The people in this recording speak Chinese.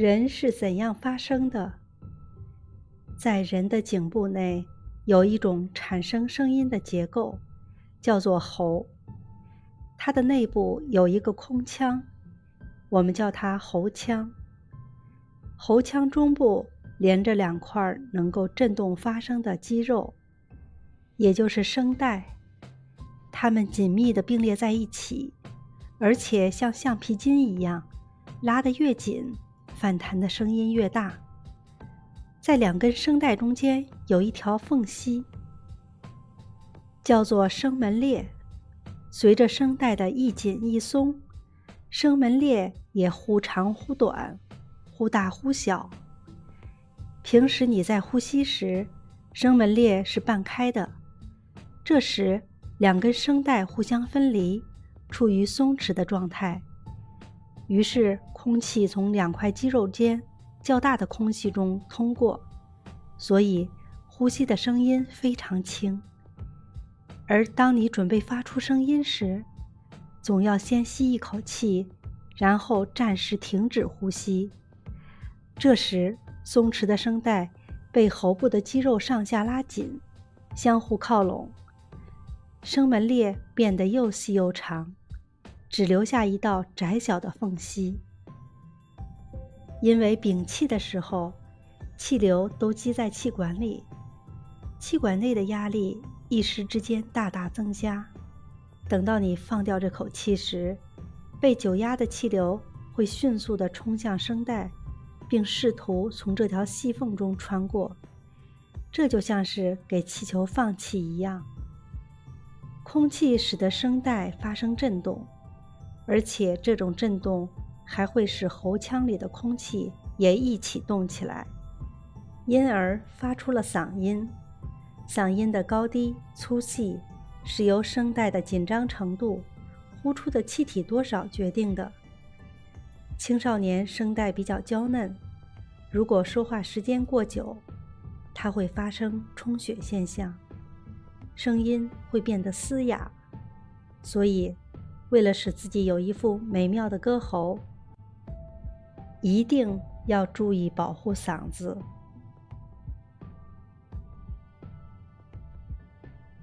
人是怎样发声的？在人的颈部内有一种产生声音的结构，叫做喉。它的内部有一个空腔，我们叫它喉腔。喉腔中部连着两块能够振动发声的肌肉，也就是声带。它们紧密地并列在一起，而且像橡皮筋一样，拉得越紧。反弹的声音越大，在两根声带中间有一条缝隙，叫做声门裂。随着声带的一紧一松，声门裂也忽长忽短，忽大忽小。平时你在呼吸时，声门裂是半开的，这时两根声带互相分离，处于松弛的状态。于是，空气从两块肌肉间较大的空隙中通过，所以呼吸的声音非常轻。而当你准备发出声音时，总要先吸一口气，然后暂时停止呼吸。这时，松弛的声带被喉部的肌肉上下拉紧，相互靠拢，声门裂变得又细又长。只留下一道窄小的缝隙，因为屏气的时候，气流都积在气管里，气管内的压力一时之间大大增加。等到你放掉这口气时，被久压的气流会迅速地冲向声带，并试图从这条细缝中穿过。这就像是给气球放气一样。空气使得声带发生震动。而且这种震动还会使喉腔里的空气也一起动起来，因而发出了嗓音。嗓音的高低、粗细是由声带的紧张程度、呼出的气体多少决定的。青少年声带比较娇嫩，如果说话时间过久，它会发生充血现象，声音会变得嘶哑，所以。为了使自己有一副美妙的歌喉，一定要注意保护嗓子。